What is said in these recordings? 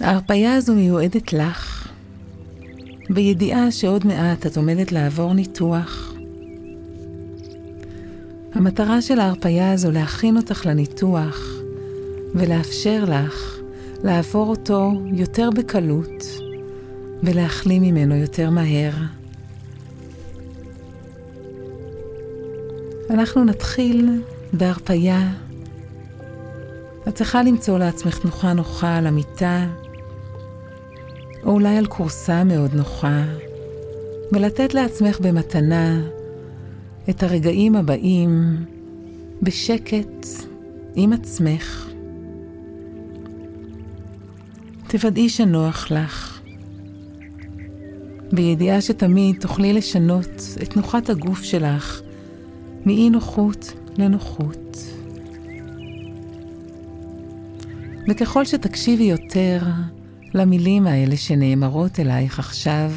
ההרפאיה הזו מיועדת לך, בידיעה שעוד מעט את עומדת לעבור ניתוח. המטרה של ההרפאיה הזו להכין אותך לניתוח ולאפשר לך לעבור אותו יותר בקלות ולהחלים ממנו יותר מהר. אנחנו נתחיל בהרפאיה. את צריכה למצוא לעצמך תנוחה נוחה על המיטה, או אולי על כורסה מאוד נוחה, ולתת לעצמך במתנה את הרגעים הבאים בשקט עם עצמך. תוודאי שנוח לך, בידיעה שתמיד תוכלי לשנות את תנוחת הגוף שלך מאי נוחות לנוחות. וככל שתקשיבי יותר למילים האלה שנאמרות אלייך עכשיו,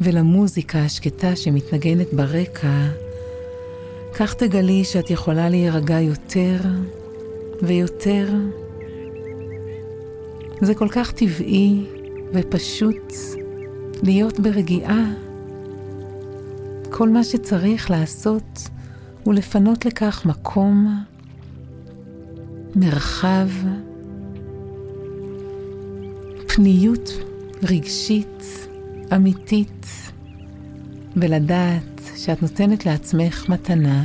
ולמוזיקה השקטה שמתנגנת ברקע, כך תגלי שאת יכולה להירגע יותר ויותר. זה כל כך טבעי ופשוט להיות ברגיעה. כל מה שצריך לעשות הוא לפנות לכך מקום, מרחב, פניות רגשית, אמיתית, ולדעת שאת נותנת לעצמך מתנה.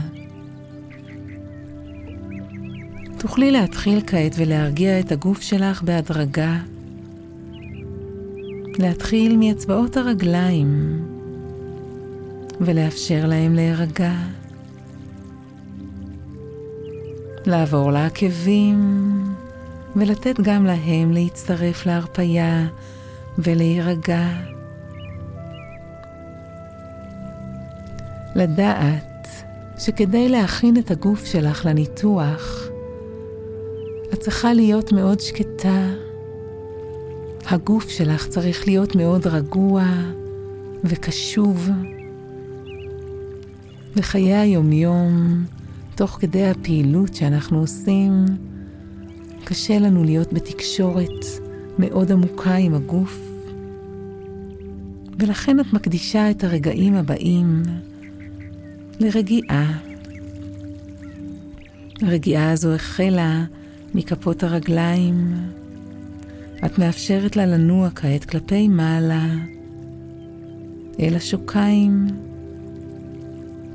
תוכלי להתחיל כעת ולהרגיע את הגוף שלך בהדרגה. להתחיל מאצבעות הרגליים ולאפשר להם להירגע. לעבור לעקבים ולתת גם להם להצטרף להרפייה ולהירגע. לדעת שכדי להכין את הגוף שלך לניתוח, את צריכה להיות מאוד שקטה. הגוף שלך צריך להיות מאוד רגוע וקשוב. בחיי היומיום, תוך כדי הפעילות שאנחנו עושים, קשה לנו להיות בתקשורת מאוד עמוקה עם הגוף, ולכן את מקדישה את הרגעים הבאים לרגיעה. הרגיעה הזו החלה מכפות הרגליים. את מאפשרת לה לנוע כעת כלפי מעלה, אל השוקיים,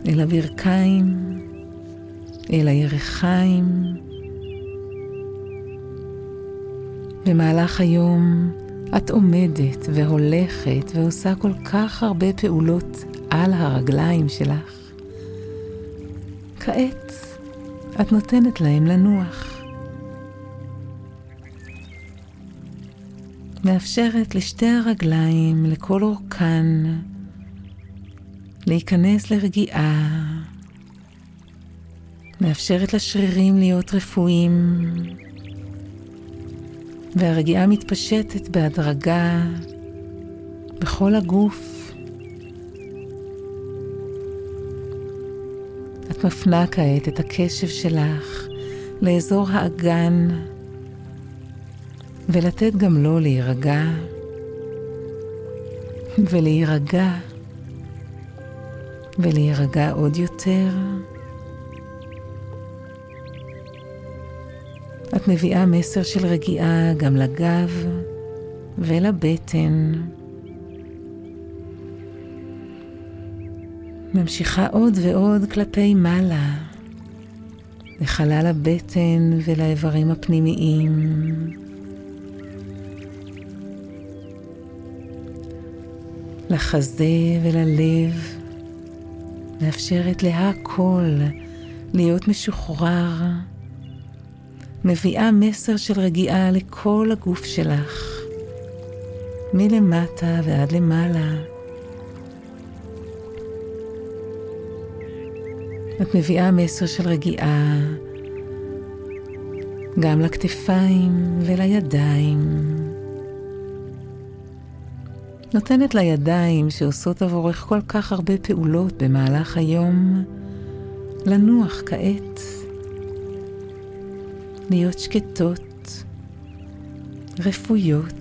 אל הברכיים, אל הירכיים. במהלך היום את עומדת והולכת ועושה כל כך הרבה פעולות על הרגליים שלך. כעת את נותנת להם לנוח. מאפשרת לשתי הרגליים, לכל אורכן, להיכנס לרגיעה. מאפשרת לשרירים להיות רפואיים, והרגיעה מתפשטת בהדרגה בכל הגוף. את מפנה כעת את הקשב שלך לאזור האגן, ולתת גם לו להירגע, ולהירגע, ולהירגע עוד יותר. את מביאה מסר של רגיעה גם לגב ולבטן. ממשיכה עוד ועוד כלפי מעלה, לחלל הבטן ולאיברים הפנימיים. לחזה וללב, מאפשרת להכל להיות משוחרר, מביאה מסר של רגיעה לכל הגוף שלך, מלמטה ועד למעלה. את מביאה מסר של רגיעה גם לכתפיים ולידיים. נותנת לידיים שעושות עבורך כל כך הרבה פעולות במהלך היום, לנוח כעת, להיות שקטות, רפויות.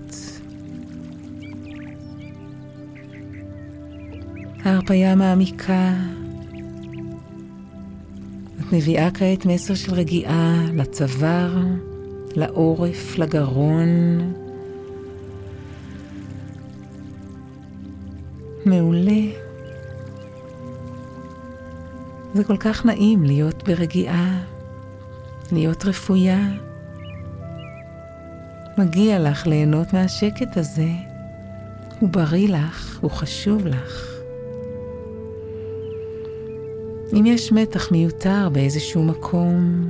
ההרפאיה מעמיקה. את מביאה כעת מסר של רגיעה לצוואר, לעורף, לגרון. מעולה. זה כל כך נעים להיות ברגיעה, להיות רפויה. מגיע לך ליהנות מהשקט הזה. הוא בריא לך, הוא חשוב לך. אם יש מתח מיותר באיזשהו מקום,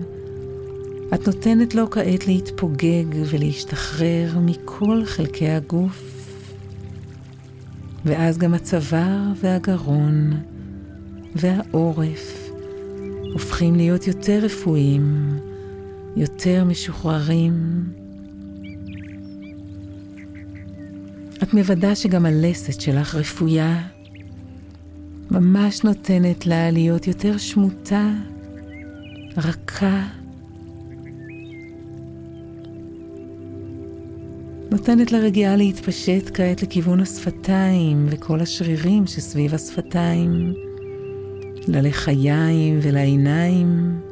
את נותנת לו כעת להתפוגג ולהשתחרר מכל חלקי הגוף, ואז גם הצוואר והגרון והעורף הופכים להיות יותר רפואיים, יותר משוחררים. את מוודא שגם הלסת שלך רפויה, ממש נותנת לה להיות יותר שמוטה, רכה. נותנת לרגיעה להתפשט כעת לכיוון השפתיים וכל השרירים שסביב השפתיים, ללחיים ולעיניים.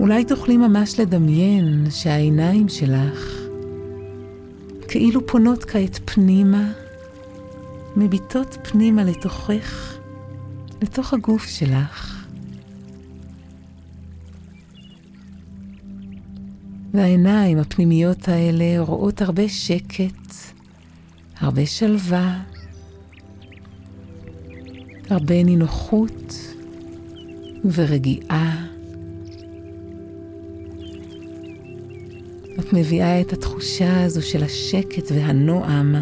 אולי תוכלי ממש לדמיין שהעיניים שלך כאילו פונות כעת פנימה, מביטות פנימה לתוכך, לתוך הגוף שלך. והעיניים הפנימיות האלה רואות הרבה שקט, הרבה שלווה, הרבה נינוחות ורגיעה. את מביאה את התחושה הזו של השקט והנועם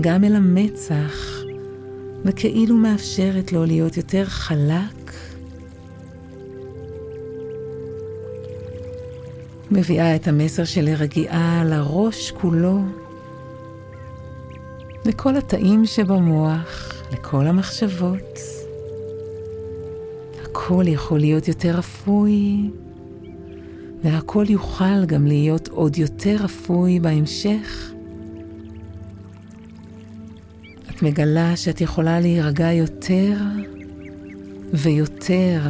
גם אל המצח, וכאילו מאפשרת לו להיות יותר חלק. מביאה את המסר של הרגיעה לראש כולו, לכל התאים שבמוח, לכל המחשבות. הכל יכול להיות יותר אפוי, והכל יוכל גם להיות עוד יותר אפוי בהמשך. את מגלה שאת יכולה להירגע יותר ויותר,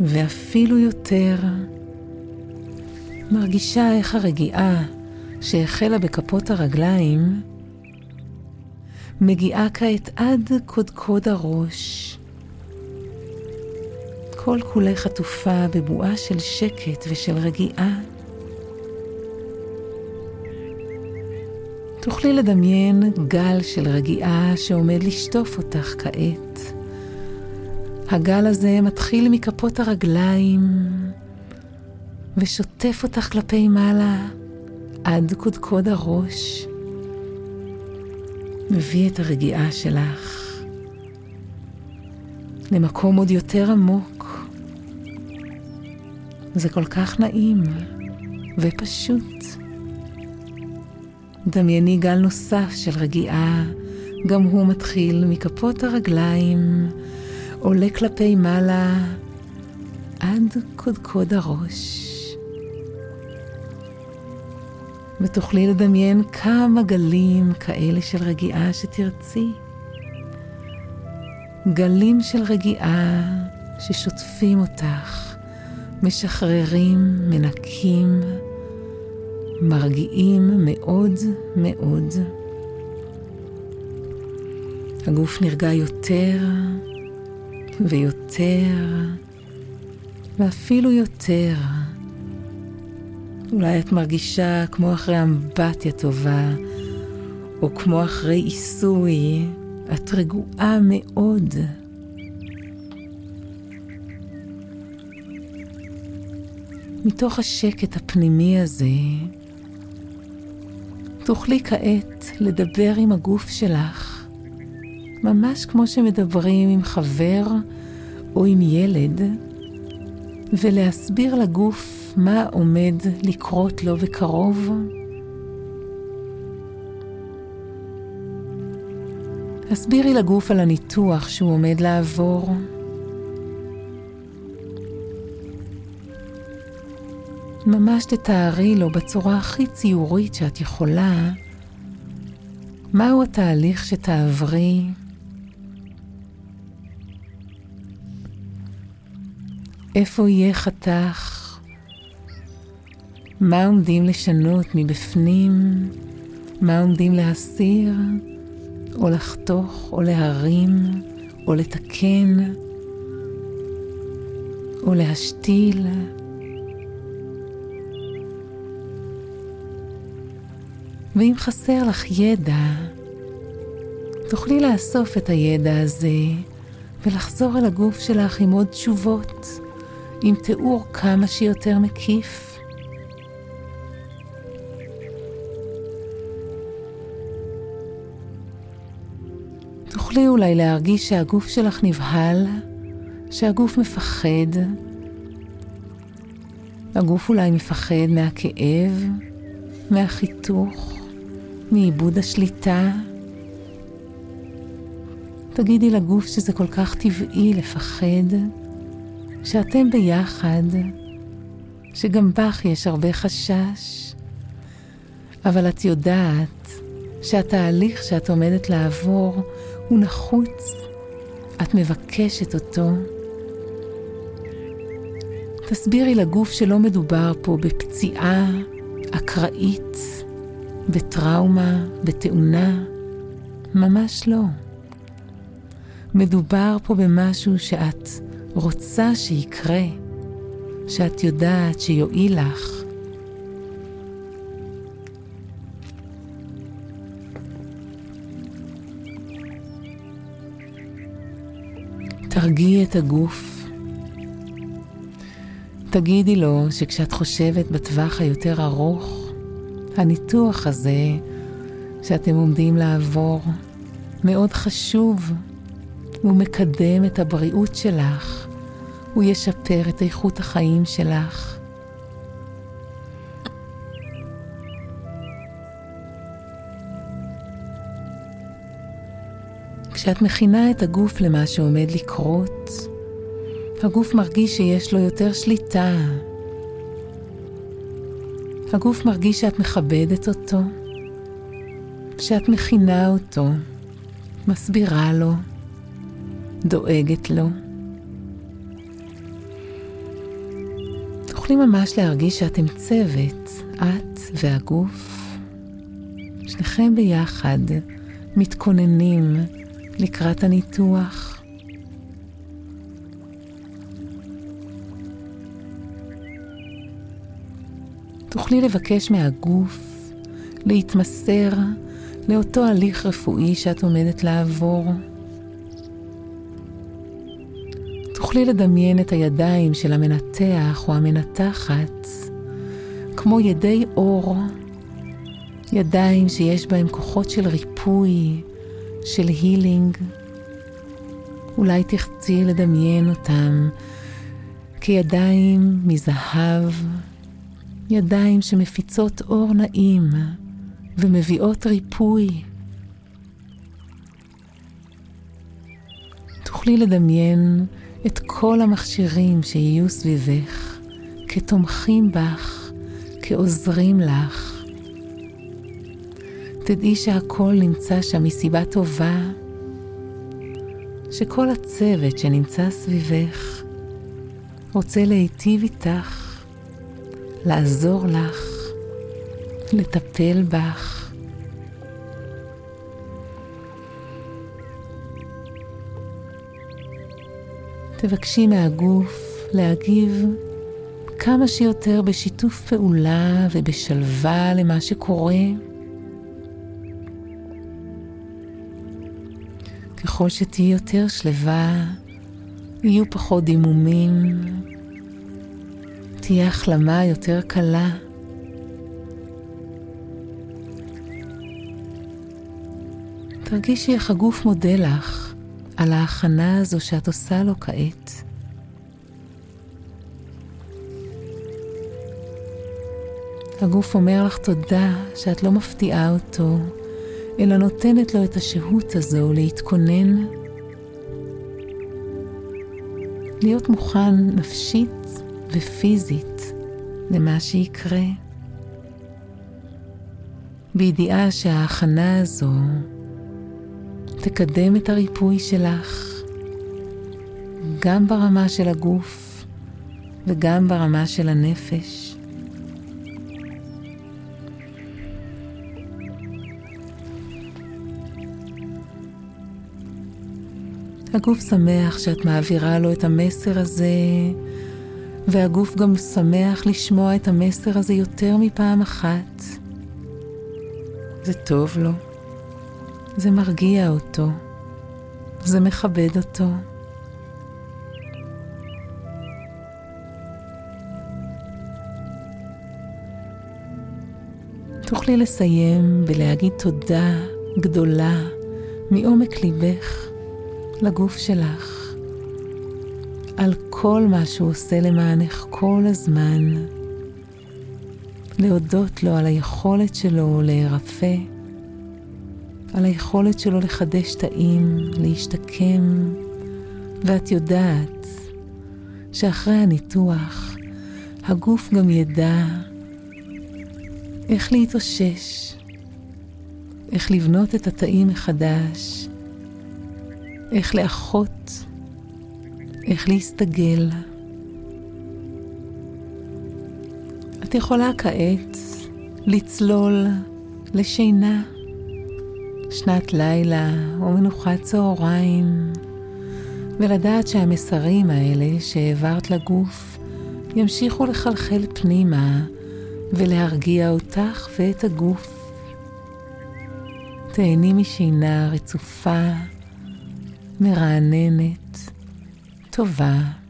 ואפילו יותר. מרגישה איך הרגיעה שהחלה בכפות הרגליים מגיעה כעת עד קודקוד הראש. כל כולך עטופה בבועה של שקט ושל רגיעה. תוכלי לדמיין גל של רגיעה שעומד לשטוף אותך כעת. הגל הזה מתחיל מכפות הרגליים ושוטף אותך כלפי מעלה עד קודקוד הראש. מביא את הרגיעה שלך למקום עוד יותר עמוק. זה כל כך נעים ופשוט. דמייני גל נוסף של רגיעה, גם הוא מתחיל מכפות הרגליים, עולה כלפי מעלה עד קודקוד הראש. ותוכלי לדמיין כמה גלים כאלה של רגיעה שתרצי. גלים של רגיעה ששוטפים אותך, משחררים, מנקים, מרגיעים מאוד מאוד. הגוף נרגע יותר ויותר ואפילו יותר. אולי את מרגישה כמו אחרי אמבטיה טובה, או כמו אחרי עיסוי, את רגועה מאוד. מתוך השקט הפנימי הזה, תוכלי כעת לדבר עם הגוף שלך, ממש כמו שמדברים עם חבר או עם ילד, ולהסביר לגוף מה עומד לקרות לו בקרוב. הסבירי לגוף על הניתוח שהוא עומד לעבור. ממש תתארי לו בצורה הכי ציורית שאת יכולה מהו התהליך שתעברי איפה יהיה חתך? מה עומדים לשנות מבפנים? מה עומדים להסיר? או לחתוך, או להרים, או לתקן, או להשתיל? ואם חסר לך ידע, תוכלי לאסוף את הידע הזה ולחזור אל הגוף שלך עם עוד תשובות, עם תיאור כמה שיותר מקיף. תוכלי אולי להרגיש שהגוף שלך נבהל, שהגוף מפחד. הגוף אולי מפחד מהכאב, מהחיתוך, מאיבוד השליטה. תגידי לגוף שזה כל כך טבעי לפחד, שאתם ביחד, שגם בך יש הרבה חשש, אבל את יודעת שהתהליך שאת עומדת לעבור הוא נחוץ, את מבקשת אותו. תסבירי לגוף שלא מדובר פה בפציעה אקראית, בטראומה, בתאונה, ממש לא. מדובר פה במשהו שאת רוצה שיקרה, שאת יודעת שיועיל לך. תרגיעי את הגוף. תגידי לו שכשאת חושבת בטווח היותר ארוך, הניתוח הזה שאתם עומדים לעבור מאוד חשוב הוא מקדם את הבריאות שלך, הוא ישפר את איכות החיים שלך. כשאת מכינה את הגוף למה שעומד לקרות, הגוף מרגיש שיש לו יותר שליטה. הגוף מרגיש שאת מכבדת אותו, שאת מכינה אותו, מסבירה לו. דואגת לו. תוכלי ממש להרגיש שאתם צוות, את והגוף. שניכם ביחד מתכוננים לקראת הניתוח. תוכלי לבקש מהגוף להתמסר לאותו הליך רפואי שאת עומדת לעבור. תוכלי לדמיין את הידיים של המנתח או המנתחת כמו ידי אור, ידיים שיש בהם כוחות של ריפוי, של הילינג. אולי תחצי לדמיין אותם כידיים מזהב, ידיים שמפיצות אור נעים ומביאות ריפוי. תוכלי לדמיין את כל המכשירים שיהיו סביבך, כתומכים בך, כעוזרים לך. תדעי שהכל נמצא שם מסיבה טובה, שכל הצוות שנמצא סביבך רוצה להיטיב איתך, לעזור לך, לטפל בך. תבקשי מהגוף להגיב כמה שיותר בשיתוף פעולה ובשלווה למה שקורה. ככל שתהיי יותר שלווה, יהיו פחות דימומים, תהיה החלמה יותר קלה. תרגישי איך הגוף מודה לך על ההכנה הזו שאת עושה לו כעת. הגוף אומר לך תודה שאת לא מפתיעה אותו, אלא נותנת לו את השהות הזו להתכונן, להיות מוכן נפשית ופיזית למה שיקרה. בידיעה שההכנה הזו תקדם את הריפוי שלך גם ברמה של הגוף וגם ברמה של הנפש. הגוף שמח שאת מעבירה לו את המסר הזה, והגוף גם שמח לשמוע את המסר הזה יותר מפעם אחת. זה טוב לו, זה מרגיע אותו, זה מכבד אותו. תוכלי לסיים ולהגיד תודה גדולה מעומק ליבך לגוף שלך על כל מה שהוא עושה למענך כל הזמן. להודות לו על היכולת שלו להירפא, על היכולת שלו לחדש תאים, להשתקם, ואת יודעת שאחרי הניתוח הגוף גם ידע איך להתאושש, איך לבנות את התאים מחדש, איך לאחות, איך להסתגל. את יכולה כעת לצלול לשינה, שנת לילה או מנוחת צהריים, ולדעת שהמסרים האלה שהעברת לגוף ימשיכו לחלחל פנימה ולהרגיע אותך ואת הגוף. תהני משינה רצופה, מרעננת, טובה.